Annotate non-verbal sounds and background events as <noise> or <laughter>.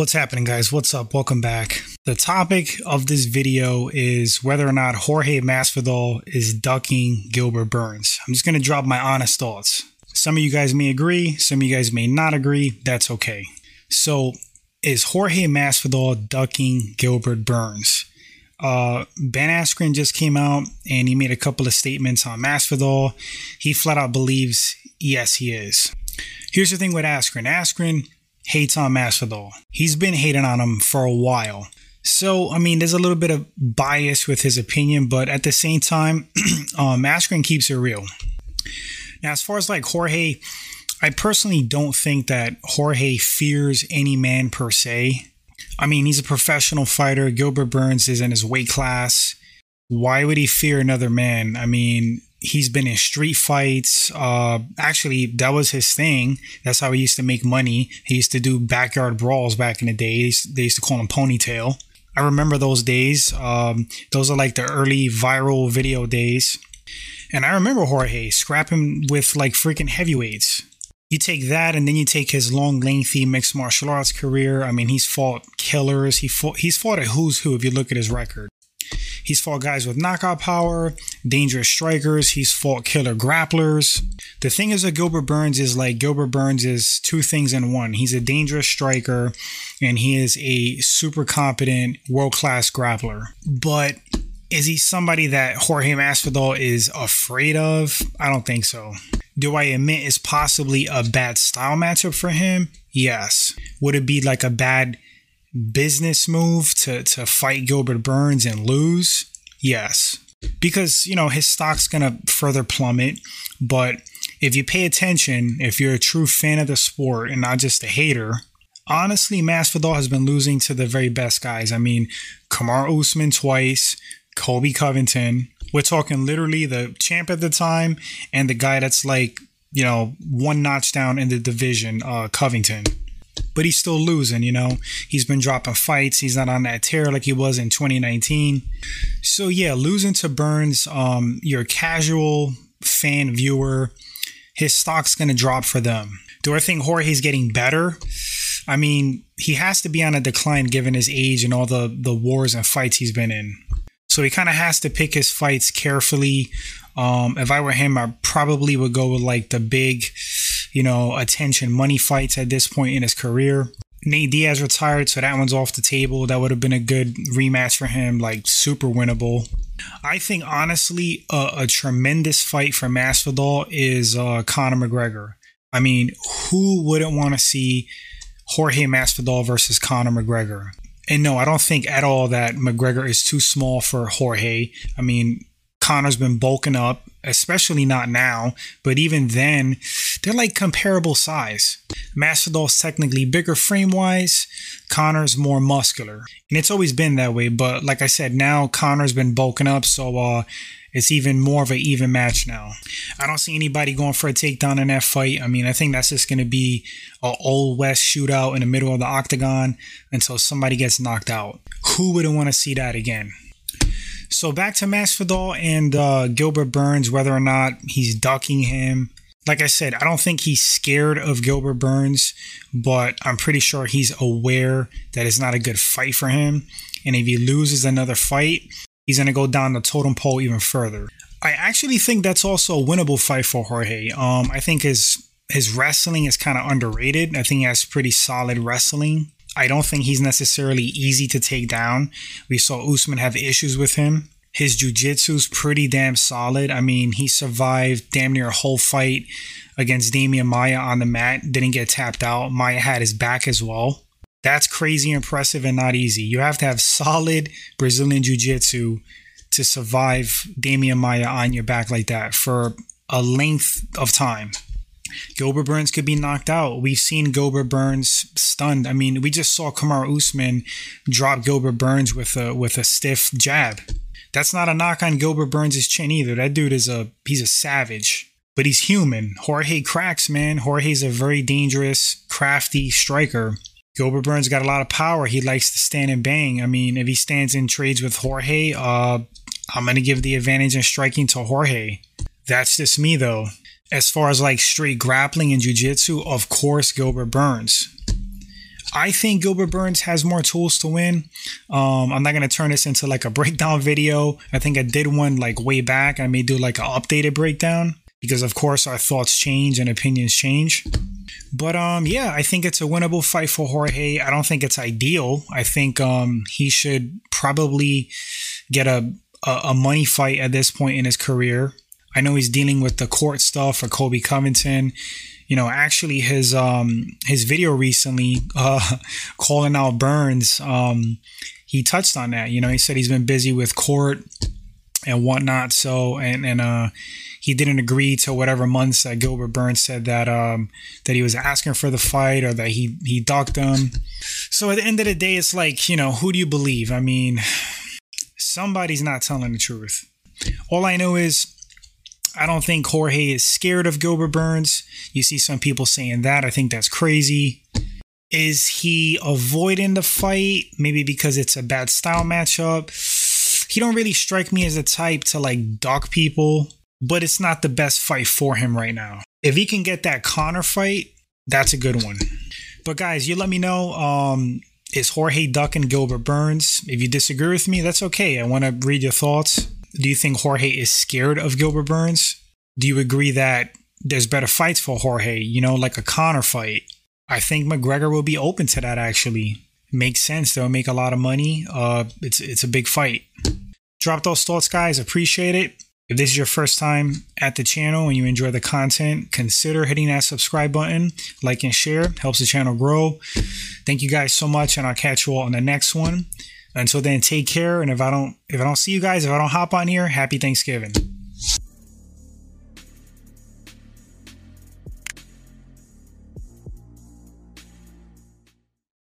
What's happening, guys? What's up? Welcome back. The topic of this video is whether or not Jorge Masvidal is ducking Gilbert Burns. I'm just going to drop my honest thoughts. Some of you guys may agree, some of you guys may not agree. That's okay. So, is Jorge Masvidal ducking Gilbert Burns? Uh, ben Askren just came out and he made a couple of statements on Masvidal. He flat out believes yes, he is. Here's the thing with Askren. Askren hates on Masvidal. He's been hating on him for a while. So, I mean, there's a little bit of bias with his opinion, but at the same time, <clears throat> um, Askren keeps it real. Now, as far as like Jorge, I personally don't think that Jorge fears any man per se. I mean, he's a professional fighter. Gilbert Burns is in his weight class. Why would he fear another man? I mean, he's been in street fights. Uh, actually, that was his thing. That's how he used to make money. He used to do backyard brawls back in the days. They used to call him ponytail. I remember those days. Um, those are like the early viral video days. And I remember Jorge scrapping with like freaking heavyweights. You take that, and then you take his long, lengthy mixed martial arts career. I mean, he's fought killers. He fought. He's fought a who's who. If you look at his record, He's fought guys with knockout power, dangerous strikers. He's fought killer grapplers. The thing is that Gilbert Burns is like Gilbert Burns is two things in one. He's a dangerous striker and he is a super competent world class grappler. But is he somebody that Jorge Masvidal is afraid of? I don't think so. Do I admit it's possibly a bad style matchup for him? Yes. Would it be like a bad business move to to fight Gilbert Burns and lose? Yes. Because, you know, his stock's going to further plummet, but if you pay attention, if you're a true fan of the sport and not just a hater, honestly, Masvidal has been losing to the very best guys. I mean, Kamaru Usman twice, Colby Covington. We're talking literally the champ at the time and the guy that's like, you know, one notch down in the division, uh, Covington but he's still losing, you know. He's been dropping fights. He's not on that tear like he was in 2019. So yeah, losing to Burns, um, your casual fan viewer, his stock's gonna drop for them. Do I think Jorge's getting better? I mean, he has to be on a decline given his age and all the the wars and fights he's been in. So he kind of has to pick his fights carefully. Um, if I were him, I probably would go with like the big you know, attention money fights at this point in his career. Nate Diaz retired, so that one's off the table. That would have been a good rematch for him, like super winnable. I think honestly, a tremendous fight for Masvidal is uh, Conor McGregor. I mean, who wouldn't want to see Jorge Masvidal versus Conor McGregor? And no, I don't think at all that McGregor is too small for Jorge. I mean, Conor's been bulking up, especially not now, but even then, they're like comparable size. Masvidal's technically bigger frame wise, Conor's more muscular. And it's always been that way, but like I said, now Conor's been bulking up, so uh it's even more of an even match now. I don't see anybody going for a takedown in that fight. I mean, I think that's just going to be an old west shootout in the middle of the octagon until somebody gets knocked out. Who wouldn't want to see that again? So back to Masvidal and uh, Gilbert Burns, whether or not he's ducking him. Like I said, I don't think he's scared of Gilbert Burns, but I'm pretty sure he's aware that it's not a good fight for him. And if he loses another fight, he's going to go down the totem pole even further. I actually think that's also a winnable fight for Jorge. Um, I think his his wrestling is kind of underrated. I think he has pretty solid wrestling. I don't think he's necessarily easy to take down. We saw Usman have issues with him. His jiu-jitsu's pretty damn solid. I mean, he survived damn near a whole fight against Demian Maia on the mat, didn't get tapped out. Maia had his back as well. That's crazy impressive and not easy. You have to have solid Brazilian jiu-jitsu to survive Demian Maia on your back like that for a length of time. Gilbert Burns could be knocked out. We've seen Gilbert Burns stunned. I mean, we just saw Kamaru Usman drop Gilbert Burns with a with a stiff jab. That's not a knock on Gilbert Burns' chin either. That dude is a he's a savage, but he's human. Jorge cracks, man. Jorge's a very dangerous, crafty striker. Gilbert Burns got a lot of power. He likes to stand and bang. I mean, if he stands in trades with Jorge, uh, I'm gonna give the advantage in striking to Jorge. That's just me though as far as like straight grappling and jujitsu, of course, Gilbert Burns. I think Gilbert Burns has more tools to win. Um, I'm not gonna turn this into like a breakdown <laughs> video. I think I did one like way back. I may do like an updated breakdown because of course our thoughts change and opinions change. But um, yeah, I think it's a winnable fight for Jorge. I don't think it's ideal. I think um, he should probably get a, a money fight at this point in his career. I know he's dealing with the court stuff for Colby Covington. You know, actually, his um his video recently uh, <laughs> calling out Burns, um, he touched on that. You know, he said he's been busy with court and whatnot. So and and uh he didn't agree to whatever months that Gilbert Burns said that um, that he was asking for the fight or that he he ducked him. So at the end of the day, it's like you know who do you believe? I mean, <sighs> somebody's not telling the truth. All I know is I don't think Jorge is scared of Gilbert Burns. You see some people saying that. I think that's crazy. Is he avoiding the fight? Maybe because it's a bad style matchup. He don't really strike me as a type to like duck people but it's not the best fight for him right now. If he can get that Conor fight, that's a good one. But guys, you let me know. Um, is Jorge ducking Gilbert Burns? If you disagree with me, that's okay. I want to read your thoughts. Do you think Jorge is scared of Gilbert Burns? Do you agree that there's better fights for Jorge? You know, like a Conor fight. I think McGregor will be open to that. Actually, makes sense. They'll make a lot of money. Uh, it's it's a big fight. Drop those thoughts, guys. Appreciate it. If this is your first time at the channel and you enjoy the content, consider hitting that subscribe button, like and share, helps the channel grow. Thank you guys so much, and I'll catch you all on the next one. Until then, take care. And if I don't if I don't see you guys, if I don't hop on here, happy Thanksgiving.